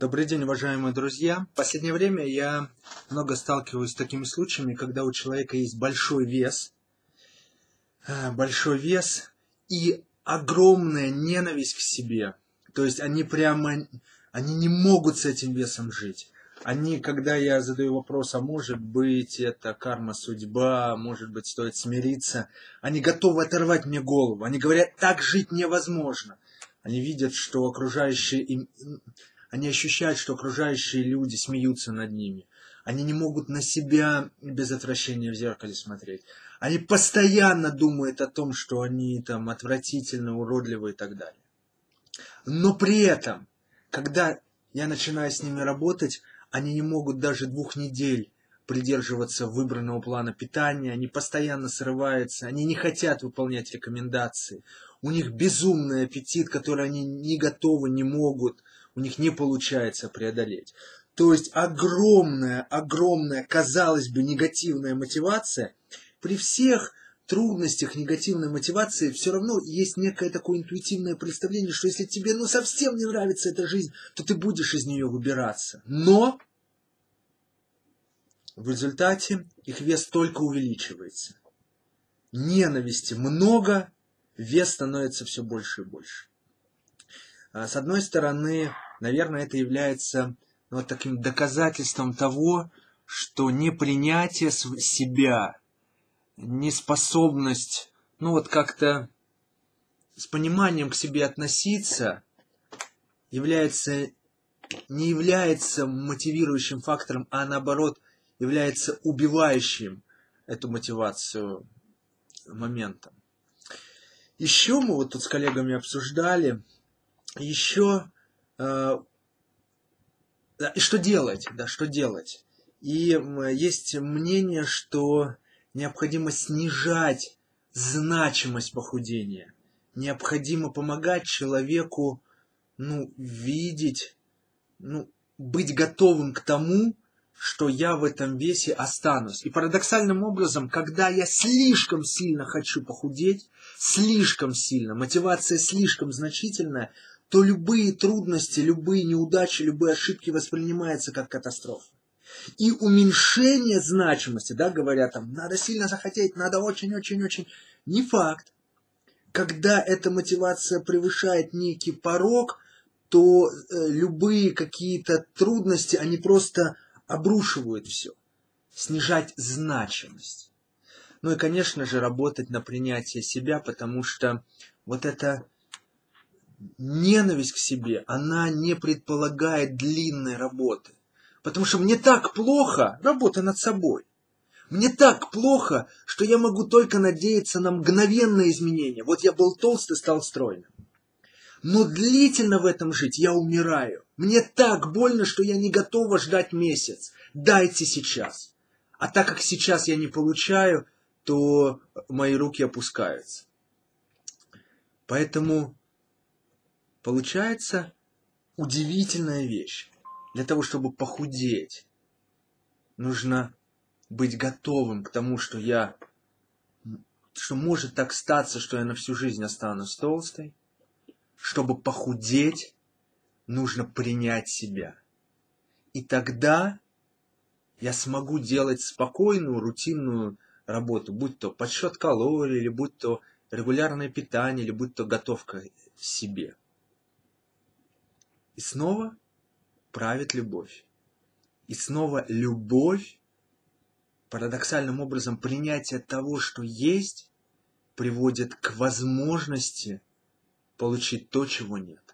Добрый день, уважаемые друзья. В последнее время я много сталкиваюсь с такими случаями, когда у человека есть большой вес, э, большой вес и огромная ненависть к себе. То есть они прямо, они не могут с этим весом жить. Они, когда я задаю вопрос, а может быть это карма, судьба, может быть стоит смириться, они готовы оторвать мне голову. Они говорят, так жить невозможно. Они видят, что окружающие им, они ощущают, что окружающие люди смеются над ними. Они не могут на себя без отвращения в зеркале смотреть. Они постоянно думают о том, что они там отвратительно, уродливы и так далее. Но при этом, когда я начинаю с ними работать, они не могут даже двух недель придерживаться выбранного плана питания, они постоянно срываются, они не хотят выполнять рекомендации. У них безумный аппетит, который они не готовы, не могут у них не получается преодолеть. То есть огромная, огромная, казалось бы, негативная мотивация, при всех трудностях негативной мотивации все равно есть некое такое интуитивное представление, что если тебе ну совсем не нравится эта жизнь, то ты будешь из нее выбираться. Но в результате их вес только увеличивается. Ненависти много, вес становится все больше и больше. А, с одной стороны, наверное, это является ну, вот таким доказательством того, что непринятие себя, неспособность, ну вот как-то с пониманием к себе относиться является, не является мотивирующим фактором, а наоборот является убивающим эту мотивацию моментом. Еще мы вот тут с коллегами обсуждали, еще и что делать, да, что делать. И есть мнение, что необходимо снижать значимость похудения. Необходимо помогать человеку, ну, видеть, ну, быть готовым к тому, что я в этом весе останусь. И парадоксальным образом, когда я слишком сильно хочу похудеть, слишком сильно, мотивация слишком значительная, то любые трудности, любые неудачи, любые ошибки воспринимаются как катастрофа. И уменьшение значимости, да, говорят там, надо сильно захотеть, надо очень-очень-очень, не факт. Когда эта мотивация превышает некий порог, то э, любые какие-то трудности, они просто обрушивают все. Снижать значимость. Ну и, конечно же, работать на принятие себя, потому что вот это ненависть к себе, она не предполагает длинной работы. Потому что мне так плохо, работа над собой. Мне так плохо, что я могу только надеяться на мгновенное изменение. Вот я был толстый, стал стройным. Но длительно в этом жить я умираю. Мне так больно, что я не готова ждать месяц. Дайте сейчас. А так как сейчас я не получаю, то мои руки опускаются. Поэтому Получается удивительная вещь. Для того, чтобы похудеть, нужно быть готовым к тому, что я, что может так статься, что я на всю жизнь останусь толстой. Чтобы похудеть, нужно принять себя. И тогда я смогу делать спокойную, рутинную работу, будь то подсчет калорий, или будь то регулярное питание, или будь то готовка себе. И снова правит любовь. И снова любовь, парадоксальным образом принятие того, что есть, приводит к возможности получить то, чего нет.